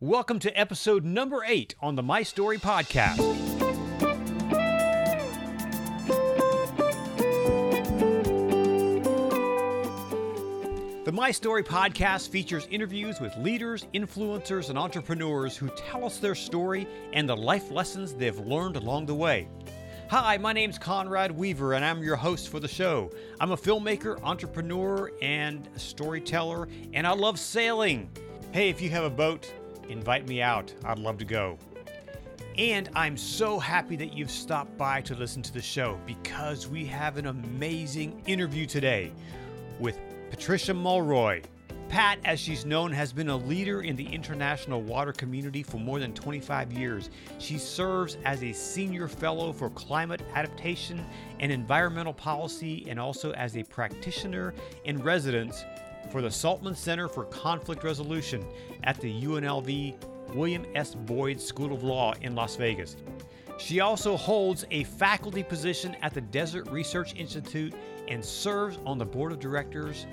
Welcome to episode number eight on the My Story podcast. The My Story podcast features interviews with leaders, influencers, and entrepreneurs who tell us their story and the life lessons they've learned along the way. Hi, my name's Conrad Weaver, and I'm your host for the show. I'm a filmmaker, entrepreneur, and storyteller, and I love sailing. Hey, if you have a boat, invite me out. I'd love to go. And I'm so happy that you've stopped by to listen to the show because we have an amazing interview today with Patricia Mulroy. Pat, as she's known, has been a leader in the international water community for more than 25 years. She serves as a senior fellow for climate adaptation and environmental policy and also as a practitioner in residence for the Saltman Center for Conflict Resolution at the UNLV William S. Boyd School of Law in Las Vegas. She also holds a faculty position at the Desert Research Institute and serves on the board of directors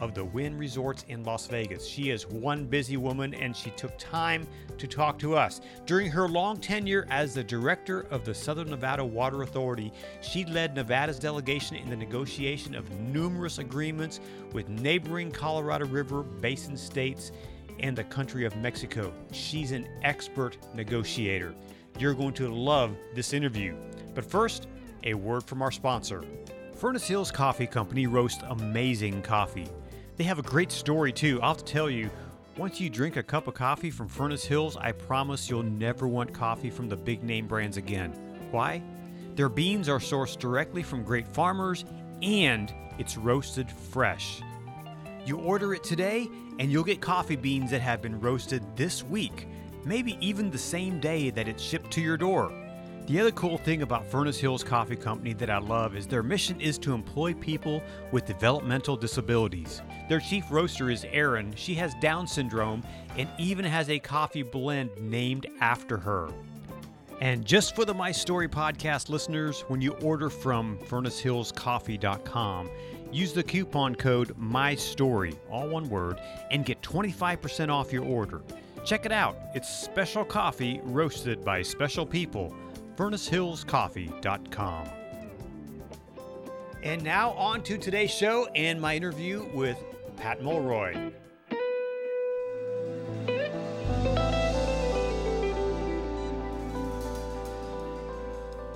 of the Wynn Resorts in Las Vegas. She is one busy woman and she took time to talk to us. During her long tenure as the director of the Southern Nevada Water Authority, she led Nevada's delegation in the negotiation of numerous agreements with neighboring Colorado River basin states and the country of Mexico. She's an expert negotiator. You're going to love this interview. But first, a word from our sponsor. Furnace Hills Coffee Company roasts amazing coffee. They have a great story too. I'll have to tell you, once you drink a cup of coffee from Furnace Hills, I promise you'll never want coffee from the big name brands again. Why? Their beans are sourced directly from great farmers and it's roasted fresh. You order it today and you'll get coffee beans that have been roasted this week, maybe even the same day that it's shipped to your door. The other cool thing about Furnace Hills Coffee Company that I love is their mission is to employ people with developmental disabilities. Their chief roaster is Erin. She has Down syndrome and even has a coffee blend named after her. And just for the My Story podcast listeners, when you order from furnacehillscoffee.com, use the coupon code MyStory, all one word, and get 25% off your order. Check it out. It's special coffee roasted by special people furnacehillscoffee.com. And now on to today's show and my interview with Pat Mulroy.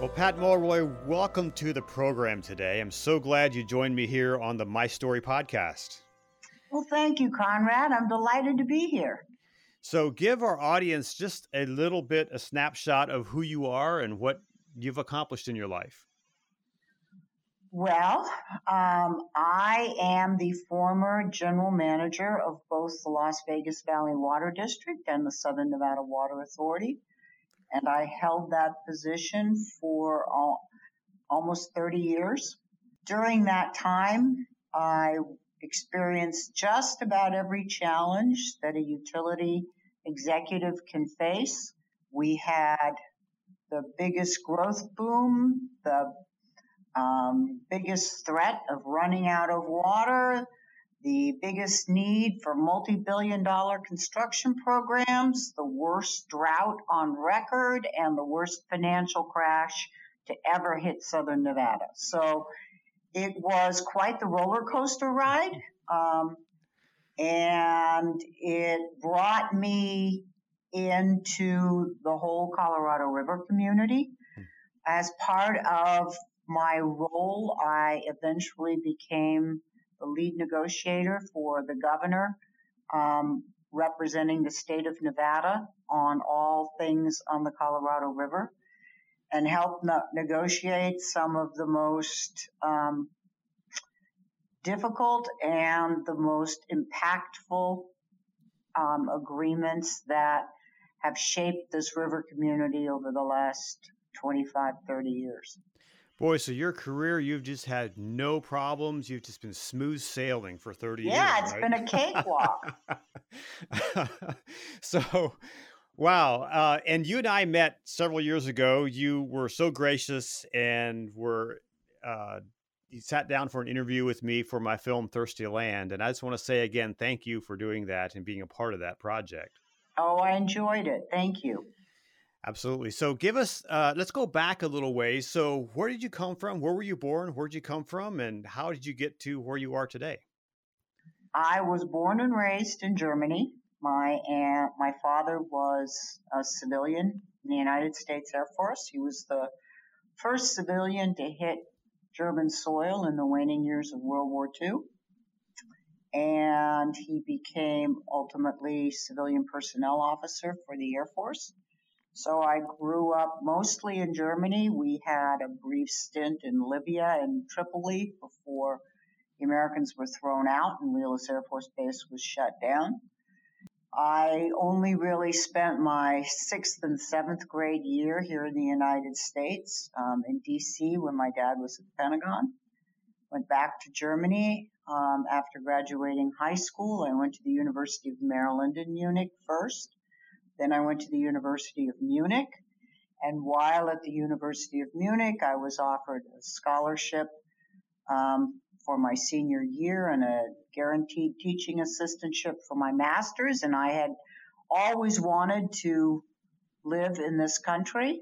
Well, Pat Mulroy, welcome to the program today. I'm so glad you joined me here on the My Story podcast. Well, thank you, Conrad. I'm delighted to be here. So, give our audience just a little bit a snapshot of who you are and what you've accomplished in your life. Well, um, I am the former general manager of both the Las Vegas Valley Water District and the Southern Nevada Water Authority. And I held that position for all, almost 30 years. During that time, I experienced just about every challenge that a utility executive can face. We had the biggest growth boom, the um, biggest threat of running out of water, the biggest need for multi billion dollar construction programs, the worst drought on record, and the worst financial crash to ever hit Southern Nevada. So it was quite the roller coaster ride. Um, and it brought me into the whole Colorado River community. As part of my role, I eventually became the lead negotiator for the governor, um, representing the state of Nevada on all things on the Colorado River, and helped ne- negotiate some of the most um, difficult and the most impactful um, agreements that have shaped this river community over the last 25, 30 years. Boy, so your career, you've just had no problems. You've just been smooth sailing for 30 yeah, years. Yeah, it's right? been a cakewalk. so, wow. Uh, and you and I met several years ago. You were so gracious and were uh, you sat down for an interview with me for my film Thirsty Land. And I just want to say again, thank you for doing that and being a part of that project. Oh, I enjoyed it. Thank you. Absolutely. So give us, uh, let's go back a little ways. So where did you come from? Where were you born? Where did you come from? And how did you get to where you are today? I was born and raised in Germany. My aunt, my father was a civilian in the United States Air Force. He was the first civilian to hit German soil in the waning years of World War II. And he became ultimately civilian personnel officer for the Air Force. So I grew up mostly in Germany. We had a brief stint in Libya and Tripoli before the Americans were thrown out and Wheelus Air Force Base was shut down. I only really spent my sixth and seventh grade year here in the United States, um, in DC when my dad was at the Pentagon. Went back to Germany um, after graduating high school. I went to the University of Maryland in Munich first. Then I went to the University of Munich. And while at the University of Munich, I was offered a scholarship um, for my senior year and a guaranteed teaching assistantship for my master's. And I had always wanted to live in this country.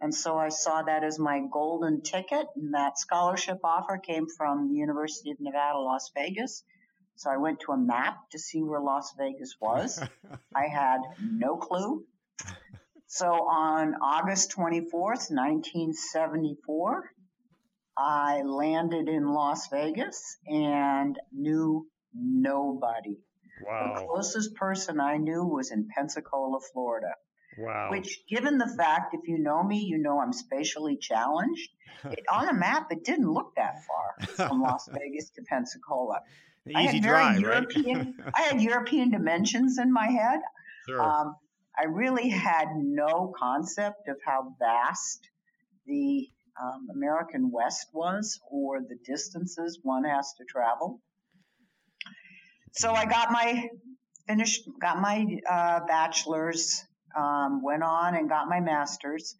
And so I saw that as my golden ticket. And that scholarship offer came from the University of Nevada, Las Vegas. So I went to a map to see where Las Vegas was. I had no clue. So on August 24th, 1974, I landed in Las Vegas and knew nobody. Wow. The closest person I knew was in Pensacola, Florida. Wow. Which, given the fact, if you know me, you know I'm spatially challenged. It, on a map, it didn't look that far from Las Vegas to Pensacola. Easy I had drive, very European. I had European dimensions in my head. Sure. Um, I really had no concept of how vast the um, American West was or the distances one has to travel. So I got my finished, got my uh, bachelor's, um, went on and got my master's,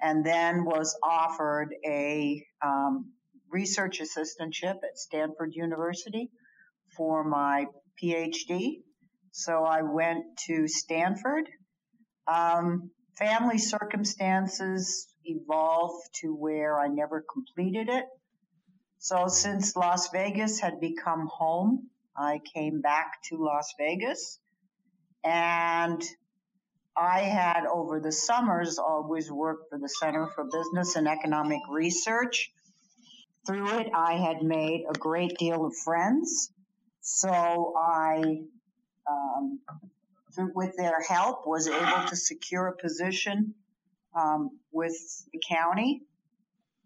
and then was offered a um, research assistantship at Stanford University for my PhD. So I went to Stanford. Um, family circumstances evolved to where I never completed it. So since Las Vegas had become home, I came back to Las Vegas and I had over the summers always worked for the Center for Business and Economic Research. Through it, I had made a great deal of friends. So I, um, through, with their help, was able to secure a position um, with the county.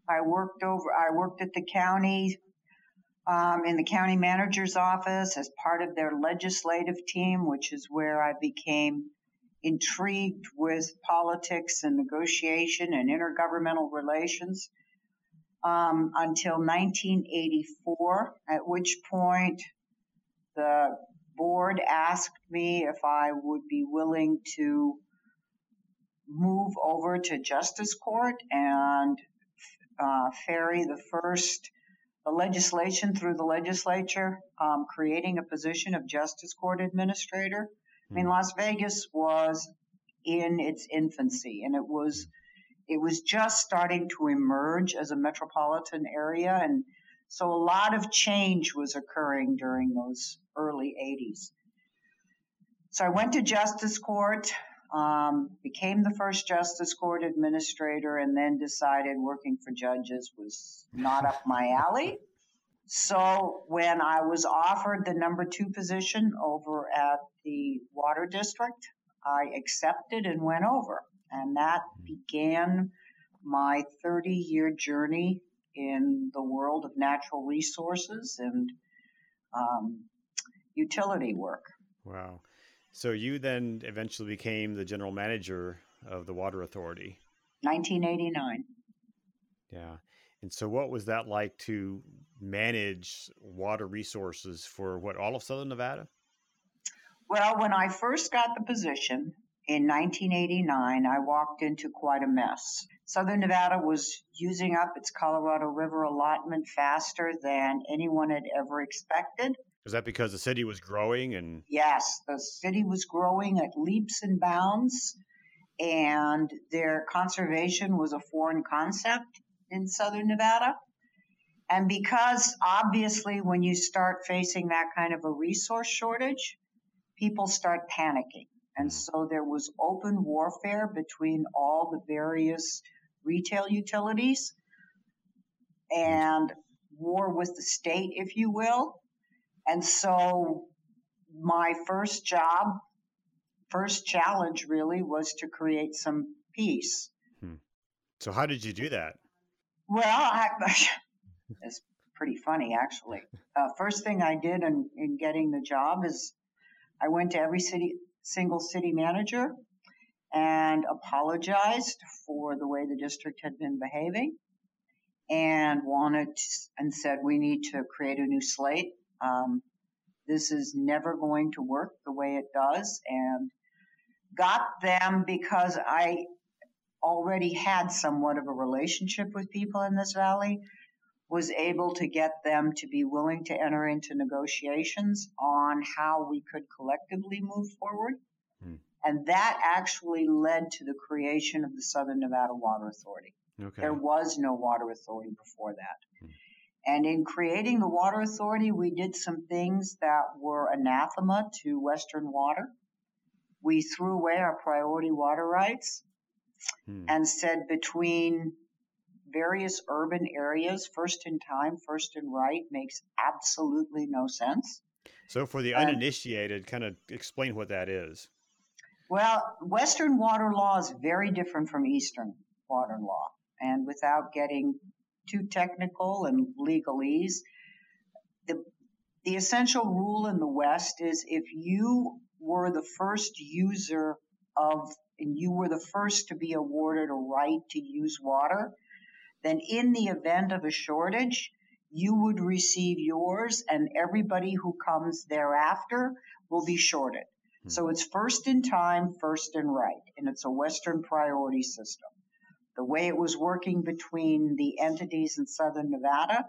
I worked over. I worked at the county um, in the county manager's office as part of their legislative team, which is where I became intrigued with politics and negotiation and intergovernmental relations um, until 1984, at which point the board asked me if I would be willing to move over to justice court and uh, ferry the first the legislation through the legislature, um, creating a position of justice court administrator. I mean, Las Vegas was in its infancy, and it was it was just starting to emerge as a metropolitan area, and so a lot of change was occurring during those early 80s. So I went to justice court, um, became the first justice court administrator, and then decided working for judges was not up my alley. So when I was offered the number two position over at the water district, I accepted and went over. And that began my 30 year journey in the world of natural resources and um, utility work. Wow. So you then eventually became the general manager of the water authority. 1989. Yeah. And so what was that like to manage water resources for what all of southern Nevada? Well, when I first got the position in 1989, I walked into quite a mess. Southern Nevada was using up its Colorado River allotment faster than anyone had ever expected. Is that because the city was growing and? Yes, the city was growing at leaps and bounds, and their conservation was a foreign concept in southern Nevada. And because obviously, when you start facing that kind of a resource shortage, people start panicking. And mm-hmm. so there was open warfare between all the various retail utilities and war with the state, if you will. And so my first job, first challenge really was to create some peace. Hmm. So how did you do that? Well, I, it's pretty funny actually. Uh, first thing I did in, in getting the job is I went to every city, single city manager and apologized for the way the district had been behaving and wanted and said we need to create a new slate. Um, this is never going to work the way it does, and got them because I already had somewhat of a relationship with people in this valley. Was able to get them to be willing to enter into negotiations on how we could collectively move forward. Hmm. And that actually led to the creation of the Southern Nevada Water Authority. Okay. There was no water authority before that. Hmm. And in creating the water authority, we did some things that were anathema to Western water. We threw away our priority water rights hmm. and said between various urban areas, first in time, first in right makes absolutely no sense. So, for the uninitiated, kind of explain what that is. Well, Western water law is very different from Eastern water law and without getting too technical and legalese, the, the essential rule in the West is if you were the first user of, and you were the first to be awarded a right to use water, then in the event of a shortage, you would receive yours and everybody who comes thereafter will be shorted. Hmm. So it's first in time, first in right, and it's a Western priority system. The way it was working between the entities in southern Nevada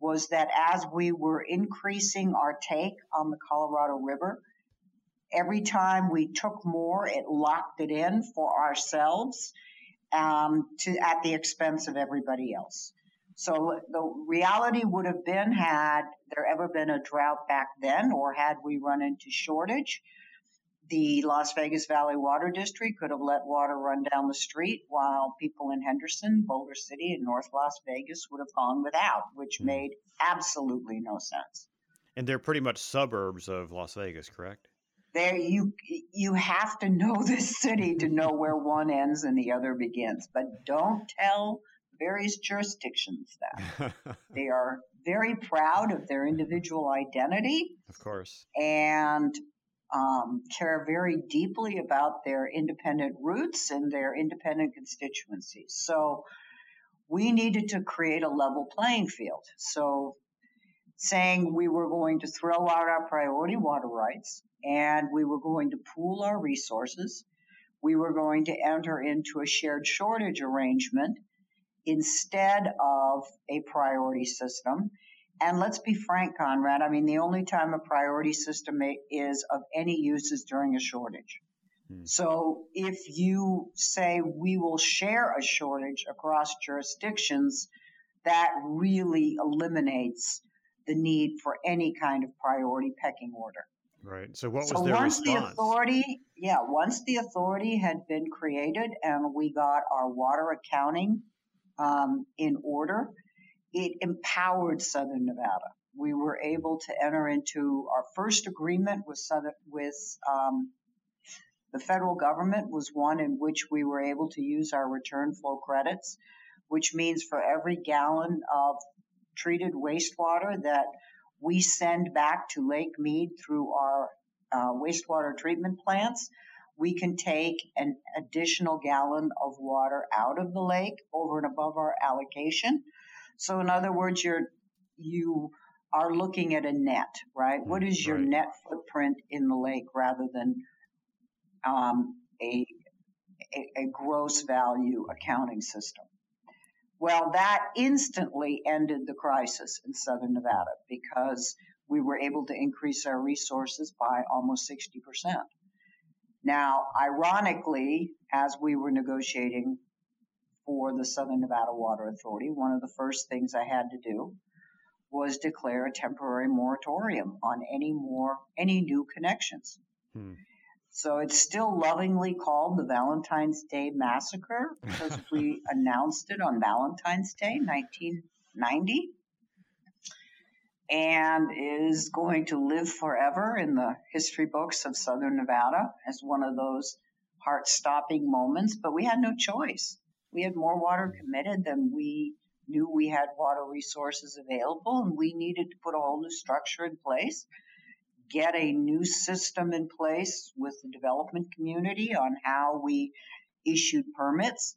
was that as we were increasing our take on the Colorado River, every time we took more, it locked it in for ourselves um, to at the expense of everybody else. So the reality would have been had there ever been a drought back then, or had we run into shortage, the Las Vegas Valley Water District could have let water run down the street while people in Henderson, Boulder City, and North Las Vegas would have gone without, which mm. made absolutely no sense. And they're pretty much suburbs of Las Vegas, correct? There, you you have to know this city to know where one ends and the other begins. But don't tell various jurisdictions that they are very proud of their individual identity. Of course. And um, care very deeply about their independent roots and their independent constituencies. So we needed to create a level playing field. So saying we were going to throw out our priority water rights and we were going to pool our resources. We were going to enter into a shared shortage arrangement instead of a priority system and let's be frank, Conrad. I mean, the only time a priority system is of any use is during a shortage. Hmm. So if you say we will share a shortage across jurisdictions, that really eliminates the need for any kind of priority pecking order. Right. So what was so their once response? the authority, yeah, once the authority had been created and we got our water accounting um, in order, it empowered Southern Nevada. We were able to enter into our first agreement with Southern, with um, the federal government was one in which we were able to use our return flow credits, which means for every gallon of treated wastewater that we send back to Lake Mead through our uh, wastewater treatment plants, we can take an additional gallon of water out of the lake over and above our allocation. So in other words, you're you are looking at a net, right? What mm, your right. net footprint in the lake rather than um, a, a, a gross value accounting system? Well, that instantly ended the crisis in Southern Nevada because we were able to increase our resources by almost 60%. Now, ironically, as we were negotiating for the Southern Nevada Water Authority, one of the first things I had to do was declare a temporary moratorium on any more any new connections. Hmm. So it's still lovingly called the Valentine's Day Massacre because we announced it on Valentine's Day, 1990, and is going to live forever in the history books of Southern Nevada as one of those heart stopping moments. But we had no choice. We had more water committed than we knew we had water resources available, and we needed to put a whole new structure in place get a new system in place with the development community on how we issued permits.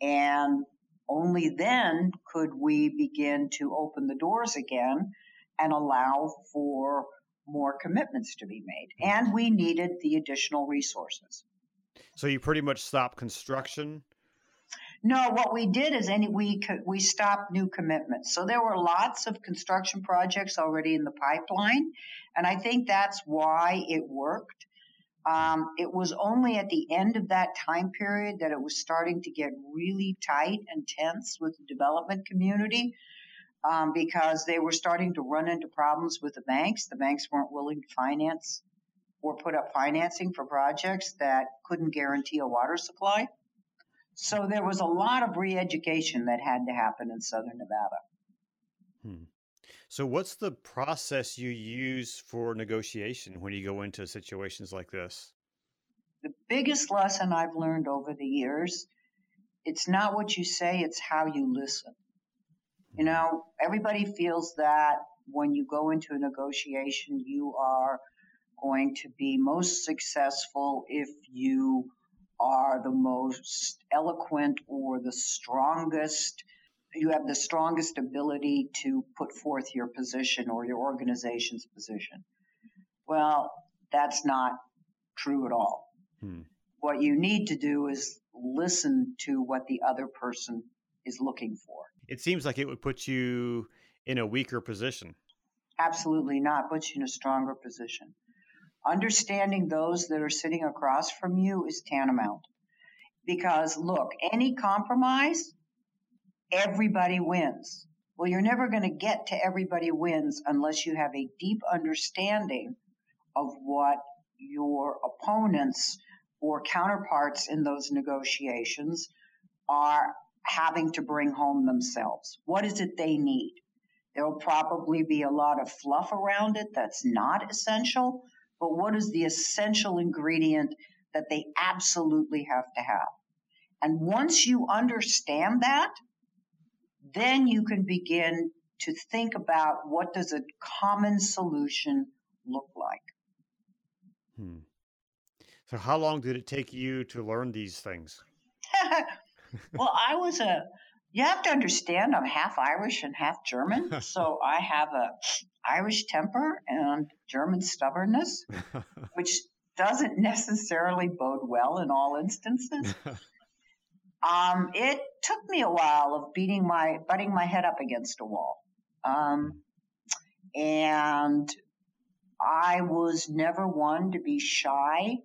And only then could we begin to open the doors again and allow for more commitments to be made. And we needed the additional resources. So you pretty much stopped construction no, what we did is any we we stopped new commitments. So there were lots of construction projects already in the pipeline, and I think that's why it worked. Um, it was only at the end of that time period that it was starting to get really tight and tense with the development community um, because they were starting to run into problems with the banks. The banks weren't willing to finance or put up financing for projects that couldn't guarantee a water supply. So there was a lot of re-education that had to happen in Southern Nevada. Hmm. So what's the process you use for negotiation when you go into situations like this? The biggest lesson I've learned over the years, it's not what you say, it's how you listen. You hmm. know, everybody feels that when you go into a negotiation, you are going to be most successful if you are the most eloquent or the strongest you have the strongest ability to put forth your position or your organization's position. Well, that's not true at all. Hmm. What you need to do is listen to what the other person is looking for. It seems like it would put you in a weaker position. Absolutely not. Puts you in a stronger position understanding those that are sitting across from you is tantamount. Because look, any compromise, everybody wins. Well, you're never going to get to everybody wins unless you have a deep understanding of what your opponents or counterparts in those negotiations are having to bring home themselves. What is it they need? There will probably be a lot of fluff around it that's not essential, but what is the essential ingredient that they absolutely have to have? And once you understand that, then you can begin to think about what does a common solution look like. Hmm. So how long did it take you to learn these things? well, I was a you have to understand I'm half Irish and half German, so I have a Irish temper and German stubbornness, which doesn't necessarily bode well in all instances. Um, it took me a while of beating my butting my head up against a wall, um, and I was never one to be shy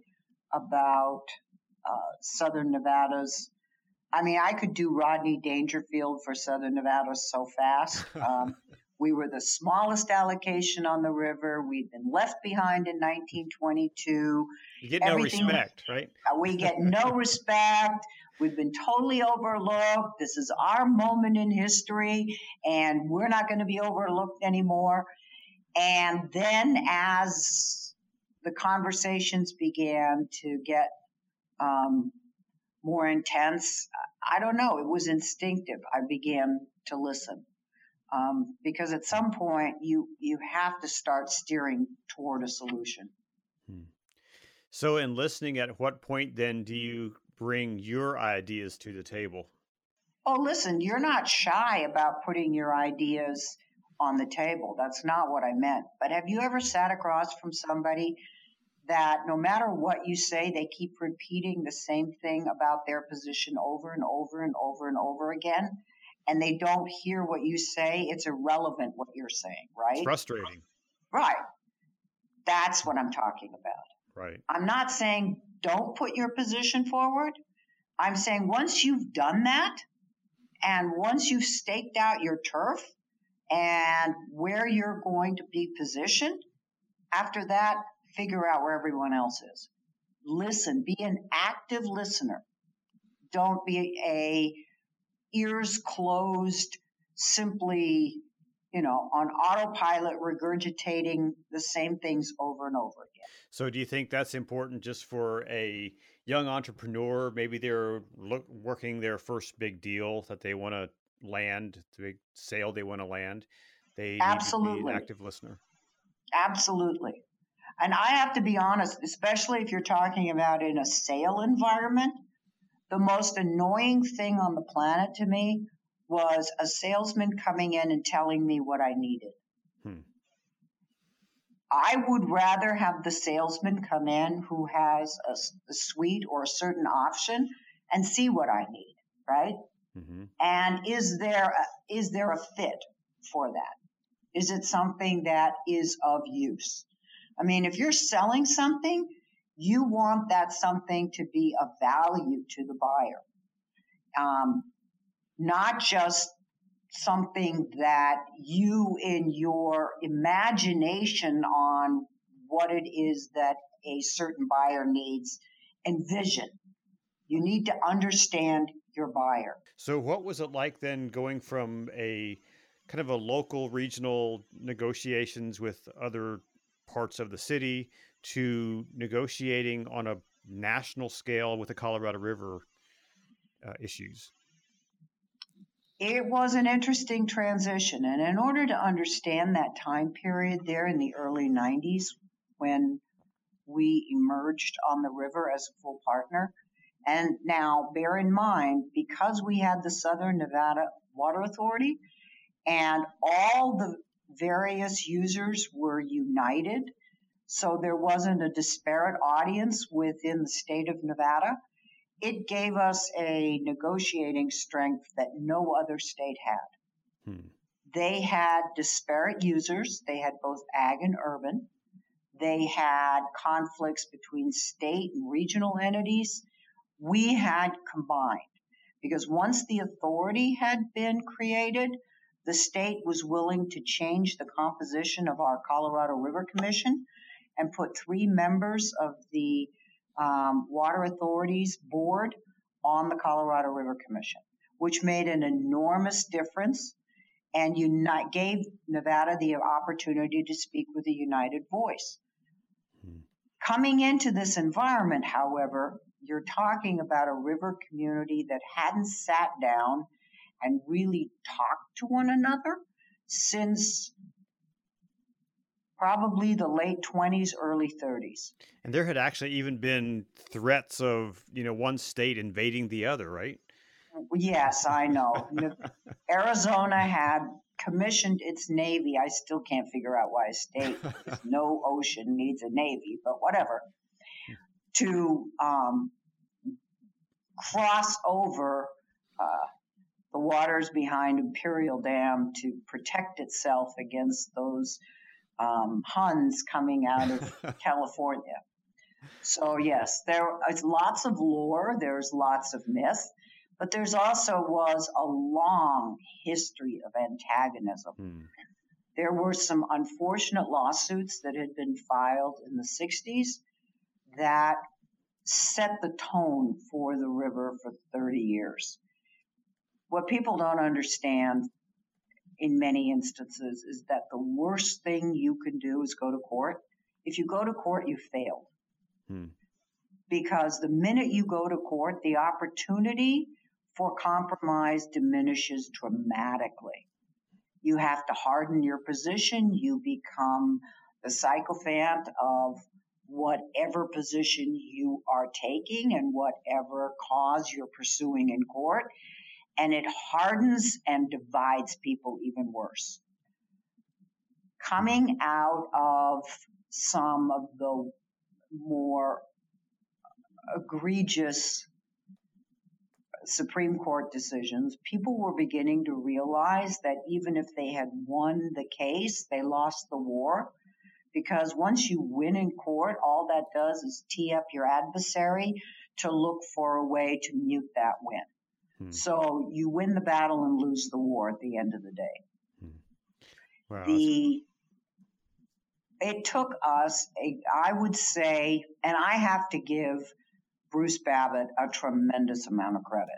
about uh, Southern Nevada's I mean, I could do Rodney Dangerfield for Southern Nevada so fast. Um, we were the smallest allocation on the river. We'd been left behind in 1922. You get Everything, no respect, right? Uh, we get no respect. We've been totally overlooked. This is our moment in history, and we're not going to be overlooked anymore. And then, as the conversations began to get um, more intense. I don't know. It was instinctive. I began to listen um, because at some point you you have to start steering toward a solution. Hmm. So, in listening, at what point then do you bring your ideas to the table? Oh, listen, you're not shy about putting your ideas on the table. That's not what I meant. But have you ever sat across from somebody that no matter what you say, they keep repeating the same thing about their position over and over and over and over again. And they don't hear what you say. It's irrelevant what you're saying, right? It's frustrating. Right. That's what I'm talking about. Right. I'm not saying don't put your position forward. I'm saying once you've done that and once you've staked out your turf and where you're going to be positioned, after that, figure out where everyone else is. Listen, be an active listener. Don't be a ears closed, simply, you know, on autopilot regurgitating the same things over and over again. So, do you think that's important just for a young entrepreneur? Maybe they're look, working their first big deal that they want to land, the big sale they want to land. They absolutely need to be an active listener. Absolutely. And I have to be honest, especially if you're talking about in a sale environment, the most annoying thing on the planet to me was a salesman coming in and telling me what I needed. Hmm. I would rather have the salesman come in who has a, a, suite or a certain option and see what I need, right? Mm-hmm. And is there a, is there a fit for that? Is it something that is of use? I mean, if you're selling something, you want that something to be of value to the buyer. Um, not just something that you in your imagination on what it is that a certain buyer needs envision. You need to understand your buyer. So what was it like then going from a kind of a local regional negotiations with other parts of the city to negotiating on a national scale with the Colorado River uh, issues? It was an interesting transition. And in order to understand that time period there in the early 90s when we emerged on the river as a full partner, and now bear in mind, because we had the Southern Nevada Water Authority and all the various users were united, so there wasn't a disparate audience within the state of Nevada it gave us a negotiating strength that no other state had. Hmm. They had disparate users. They had both ag and urban. They had conflicts between state and regional entities. We had combined because once the authority had been created, the state was willing to change the composition of our Colorado River Commission and put three members of the um, Water Authority's board on the Colorado River Commission, which made an enormous difference and unite, gave Nevada the opportunity to speak with a united voice. Hmm. Coming into this environment, however, you're talking about a river community that hadn't sat down and really talked to one another since probably the late 20s, early 30s. And there had actually even been threats of, you know, one state invading the other, right? Yes, I know. Arizona had commissioned its navy. I still can't figure out why a state with no ocean needs a navy, but whatever. To um, cross over uh, the waters behind Imperial Dam to protect itself against those um, Huns coming out of California. So yes, there is lots of lore. There's lots of myth, but there's also was a long history of antagonism. Hmm. There were some unfortunate lawsuits that had been filed in the 60s that set the tone for the river for 30 years. What people don't understand in many instances is that the worst thing you can do is go to court. If you go to court, you failed. Hmm. Because the minute you go to court, the opportunity for compromise diminishes dramatically. You have to harden your position. You become the sycophant of whatever position you are taking and whatever cause you're pursuing in court and it hardens and divides people even worse. Coming out of some of the more egregious Supreme Court decisions, people were beginning to realize that even if they had won the case, they lost the war because once you win in court, all that does is tee up your adversary to look for a way to mute that win. Hmm. So you win the battle and lose the war at the end of the day. Hmm. Wow. The it took us, a, I would say, and I have to give Bruce Babbitt a tremendous amount of credit.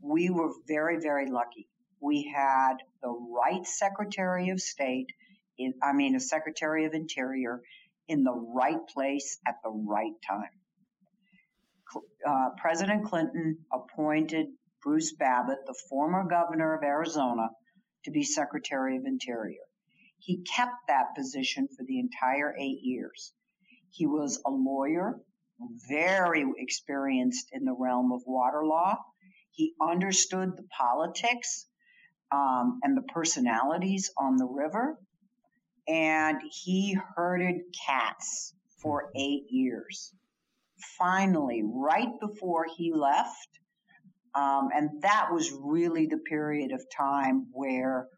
We were very, very lucky. We had the right Secretary of State in, I mean, a Secretary of Interior in the right place at the right time. Uh, President Clinton appointed Bruce Babbitt, the former governor of Arizona, to be Secretary of Interior. He kept that position for the entire eight years. He was a lawyer, very experienced in the realm of water law. He understood the politics um, and the personalities on the river and he herded cats for eight years. Finally, right before he left, um, and that was really the period of time where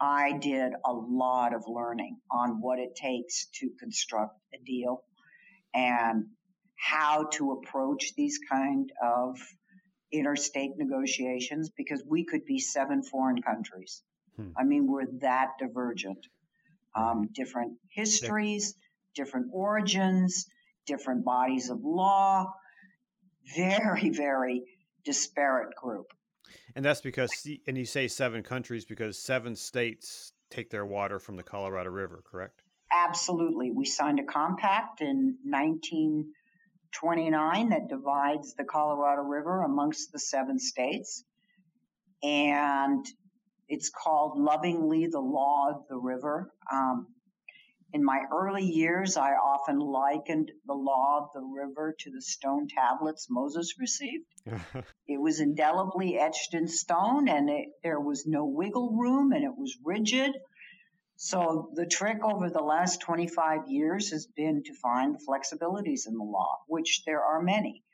I did a lot of learning on what it takes to construct a deal and how to approach these kind of interstate negotiations because we could be seven foreign countries. Hmm. I mean, we're that divergent um, different histories, different origins, different bodies of law. Very, very disparate group. And that's because, and you say seven countries because seven states take their water from the Colorado River, correct? Absolutely. We signed a compact in 1929 that divides the Colorado River amongst the seven states. And it's called Lovingly the Law of the River. Um, in my early years, I often likened the law of the river to the stone tablets Moses received. it was indelibly etched in stone, and it, there was no wiggle room, and it was rigid. So the trick over the last 25 years has been to find the flexibilities in the law, which there are many.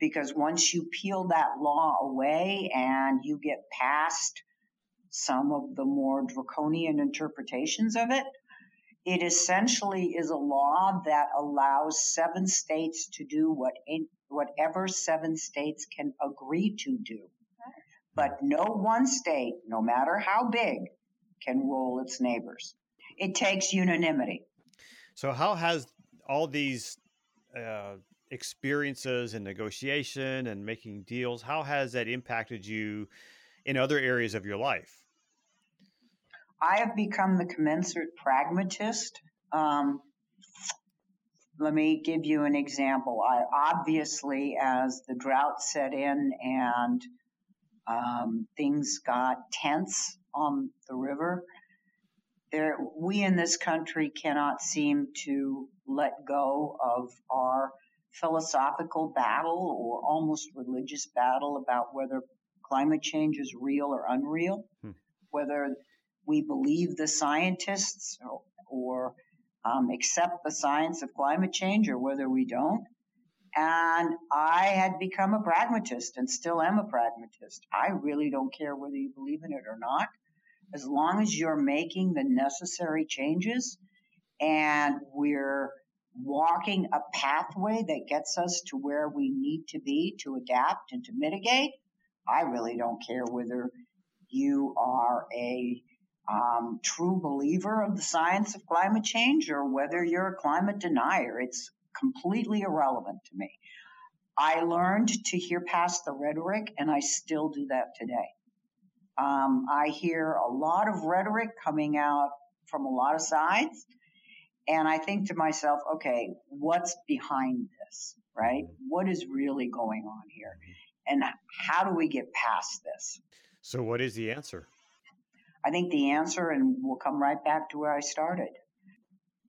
Because once you peel that law away and you get past some of the more draconian interpretations of it. It essentially is a law that allows seven states to do what in, whatever seven states can agree to do. But no one state, no matter how big, can rule its neighbors. It takes unanimity. So, how has all these uh, experiences and negotiation and making deals, how has that impacted you in other areas of your life? I have become the commensurate pragmatist. Um, let me give you an example. I obviously, as the drought set in and um, things got tense on the river, there, we in this country cannot seem to let go of our philosophical battle or almost religious battle about whether climate change is real or unreal, hmm. whether we believe the scientists or, or um, accept the science of climate change or whether we don't. And I had become a pragmatist and still am a pragmatist. I really don't care whether you believe in it or not. As long as you're making the necessary changes and we're walking a pathway that gets us to where we need to be to adapt and to mitigate, I really don't care whether you are a um, true believer of the science of climate change or whether you're a climate denier. It's completely irrelevant to me. I learned to hear past the rhetoric, and I still do that today. Um, I hear a lot of rhetoric coming out from a lot of sides, and I think to myself, okay, what's behind this, right? What is really going on here? And how do we get past this? So, what is the answer? I think the answer, and we'll come right back to where I started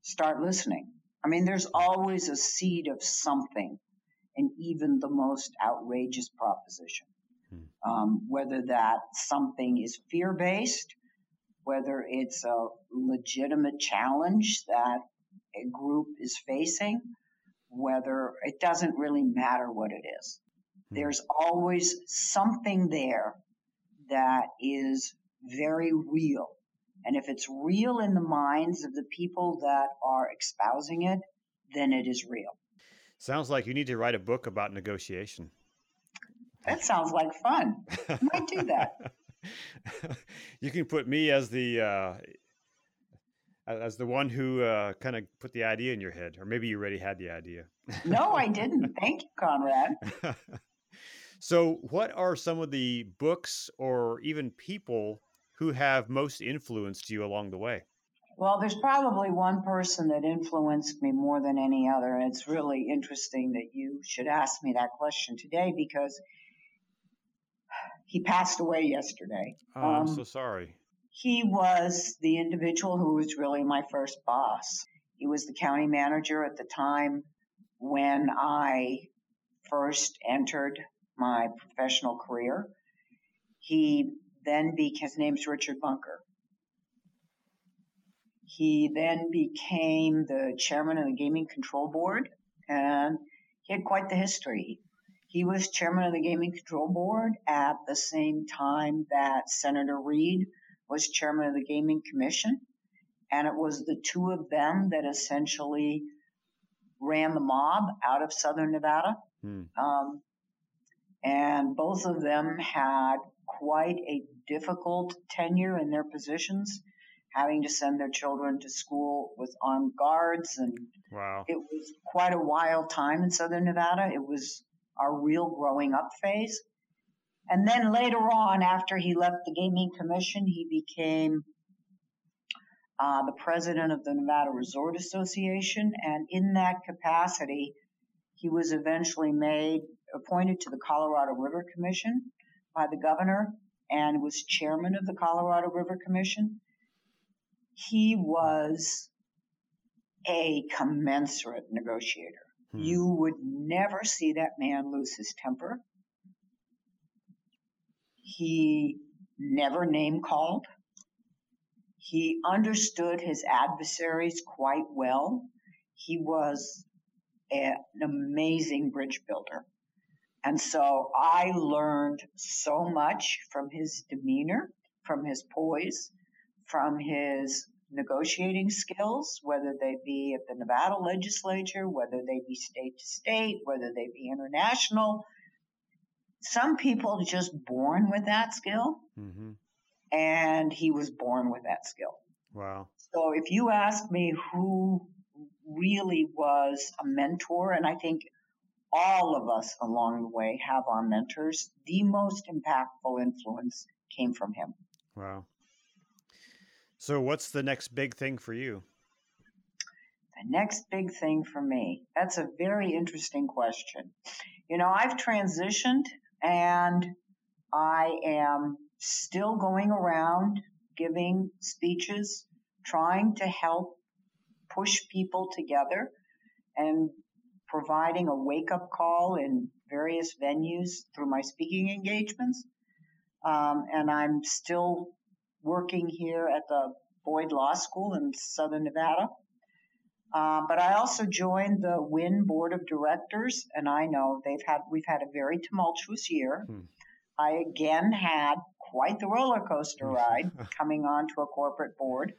start listening. I mean, there's always a seed of something in even the most outrageous proposition. Hmm. Um, whether that something is fear based, whether it's a legitimate challenge that a group is facing, whether it doesn't really matter what it is. Hmm. There's always something there that is very real And if it's real in the minds of the people that are espousing it, then it is real. Sounds like you need to write a book about negotiation. That sounds like fun. I might do that. you can put me as the uh, as the one who uh, kind of put the idea in your head, or maybe you already had the idea. no, I didn't. Thank you, Conrad. so, what are some of the books or even people who have most influenced you along the way? Well, there's probably one person that influenced me more than any other. And it's really interesting that you should ask me that question today because he passed away yesterday. Oh, I'm um, so sorry. He was the individual who was really my first boss. He was the county manager at the time when I first entered my professional career. He then became, his name's Richard Bunker. He then became the chairman of the Gaming Control Board, and he had quite the history. He was chairman of the Gaming Control Board at the same time that Senator Reid was chairman of the Gaming Commission. And it was the two of them that essentially ran the mob out of Southern Nevada. Hmm. Um, and both of them had quite a difficult tenure in their positions, having to send their children to school with armed guards. And wow. it was quite a wild time in Southern Nevada. It was our real growing up phase. And then later on, after he left the Gaming Commission, he became uh, the president of the Nevada Resort Association. And in that capacity, he was eventually made appointed to the Colorado River Commission by the governor and was chairman of the Colorado River Commission. He was a commensurate negotiator. Hmm. You would never see that man lose his temper. He never name called. He understood his adversaries quite well. He was a, an amazing bridge builder. And so I learned so much from his demeanor, from his poise, from his negotiating skills, whether they be at the Nevada legislature, whether they be state to state, whether they be international. Some people are just born with that skill, mm-hmm. and he was born with that skill. Wow. So if you ask me who really was a mentor, and I think all of us along the way have our mentors, the most impactful influence came from him. Wow. So, what's the next big thing for you? The next big thing for me? That's a very interesting question. You know, I've transitioned and I am still going around giving speeches, trying to help push people together and providing a wake up call in various venues through my speaking engagements. Um, and I'm still working here at the Boyd Law School in Southern Nevada. Uh, but I also joined the Wynn Board of Directors, and I know they've had we've had a very tumultuous year. Hmm. I again had quite the roller coaster ride coming onto a corporate board.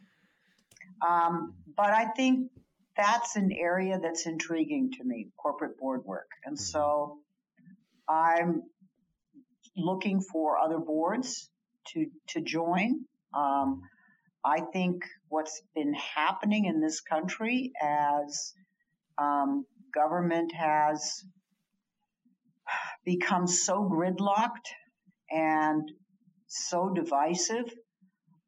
Um, but I think that's an area that's intriguing to me, corporate board work, and mm-hmm. so I'm looking for other boards to to join. Um, I think what's been happening in this country as um, government has become so gridlocked and so divisive,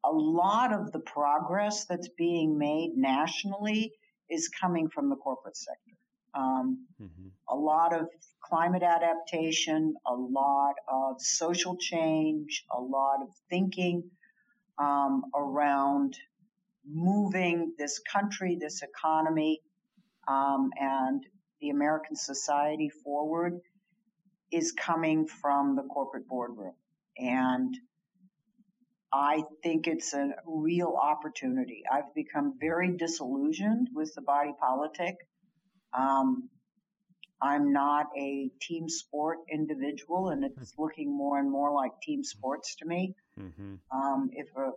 a lot of the progress that's being made nationally is coming from the corporate sector. Um, mm-hmm. A lot of climate adaptation, a lot of social change, a lot of thinking um, around moving this country, this economy, um, and the American society forward is coming from the corporate boardroom. And I think it's a real opportunity. I've become very disillusioned with the body politic. Um, I'm not a team sport individual, and it's looking more and more like team sports to me. Mm-hmm. Um, if a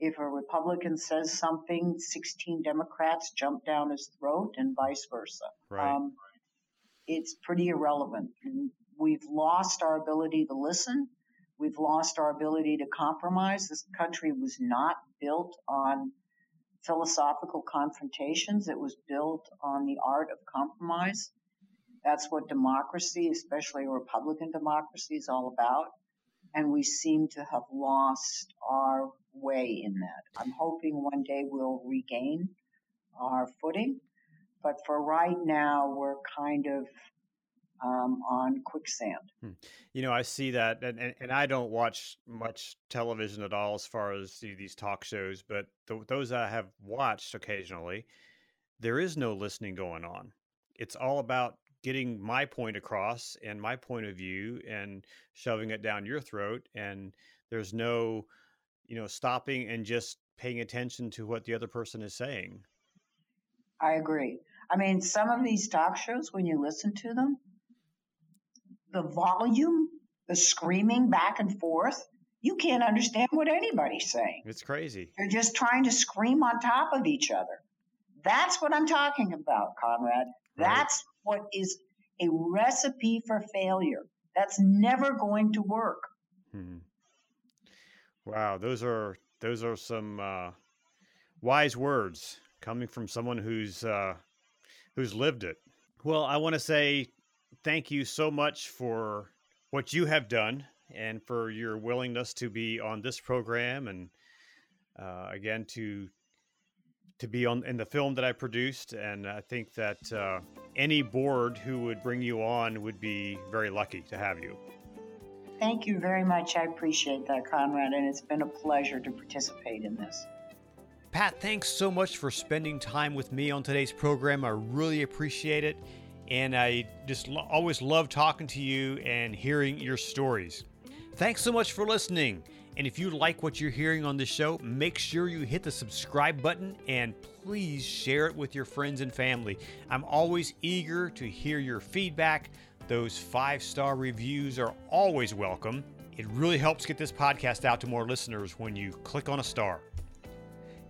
If a Republican says something, 16 Democrats jump down his throat and vice versa. Right. Um, it's pretty irrelevant. We've lost our ability to listen. We've lost our ability to compromise. This country was not built on philosophical confrontations. It was built on the art of compromise. That's what democracy, especially Republican democracy, is all about. And we seem to have lost our way in that. I'm hoping one day we'll regain our footing. But for right now, we're kind of um, on quicksand. Hmm. You know, I see that, and, and, and, I don't watch much television at all as far as these talk shows, but th- those I have watched occasionally, there is no listening going on. It's all about getting my point across and my point of view and shoving it down your throat. And there's no, you know, stopping and just paying attention to what the other person is saying. I agree. I mean, some of these talk shows, when you listen to them, the volume, the screaming back and forth, you can't understand what anybody's saying. It's crazy. They're just trying to scream on top of each other. That's what I'm talking about, Conrad. Right. That's what is a recipe for failure. That's never going to work. Hmm. Wow, those are those are some uh, wise words coming from someone who's uh, who's lived it. Well, I want to say thank you so much for what you have done and for your willingness to be on this program and uh, again to to be on in the film that I produced. And I think that uh, any board who would bring you on would be very lucky to have you. Thank you very much. I appreciate that, Conrad, and it's been a pleasure to participate in this. Pat, thanks so much for spending time with me on today's program. I really appreciate it. And I just lo- always love talking to you and hearing your stories. Thanks so much for listening. And if you like what you're hearing on the show, make sure you hit the subscribe button and please share it with your friends and family. I'm always eager to hear your feedback. Those five star reviews are always welcome. It really helps get this podcast out to more listeners when you click on a star.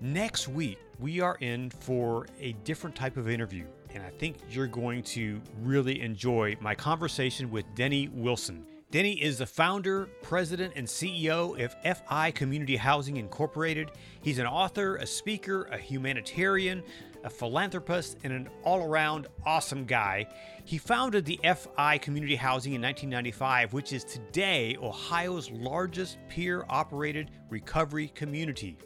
Next week, we are in for a different type of interview and I think you're going to really enjoy my conversation with Denny Wilson. Denny is the founder, president, and CEO of FI Community Housing Incorporated. He's an author, a speaker, a humanitarian, a philanthropist, and an all around awesome guy. He founded the FI Community Housing in 1995, which is today Ohio's largest peer operated recovery community.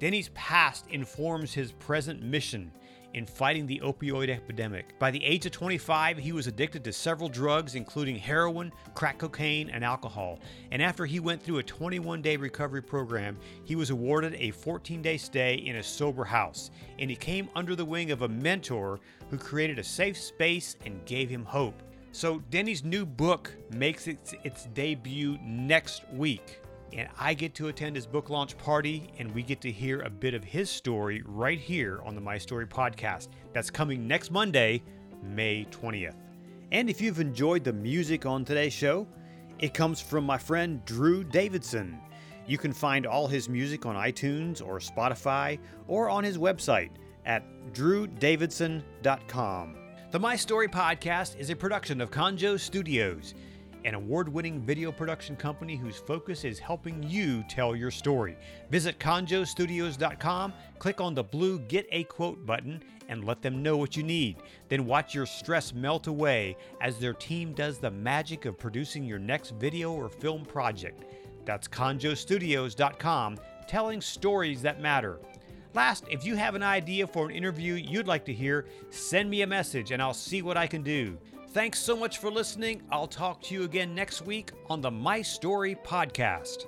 Denny's past informs his present mission in fighting the opioid epidemic. By the age of 25, he was addicted to several drugs, including heroin, crack cocaine, and alcohol. And after he went through a 21 day recovery program, he was awarded a 14 day stay in a sober house. And he came under the wing of a mentor who created a safe space and gave him hope. So, Denny's new book makes its, its debut next week and I get to attend his book launch party, and we get to hear a bit of his story right here on the My Story podcast. That's coming next Monday, May 20th. And if you've enjoyed the music on today's show, it comes from my friend Drew Davidson. You can find all his music on iTunes or Spotify or on his website at drewdavidson.com. The My Story podcast is a production of Conjo Studios an award winning video production company whose focus is helping you tell your story. Visit conjostudios.com, click on the blue Get a Quote button, and let them know what you need. Then watch your stress melt away as their team does the magic of producing your next video or film project. That's conjostudios.com, telling stories that matter. Last, if you have an idea for an interview you'd like to hear, send me a message and I'll see what I can do. Thanks so much for listening. I'll talk to you again next week on the My Story Podcast.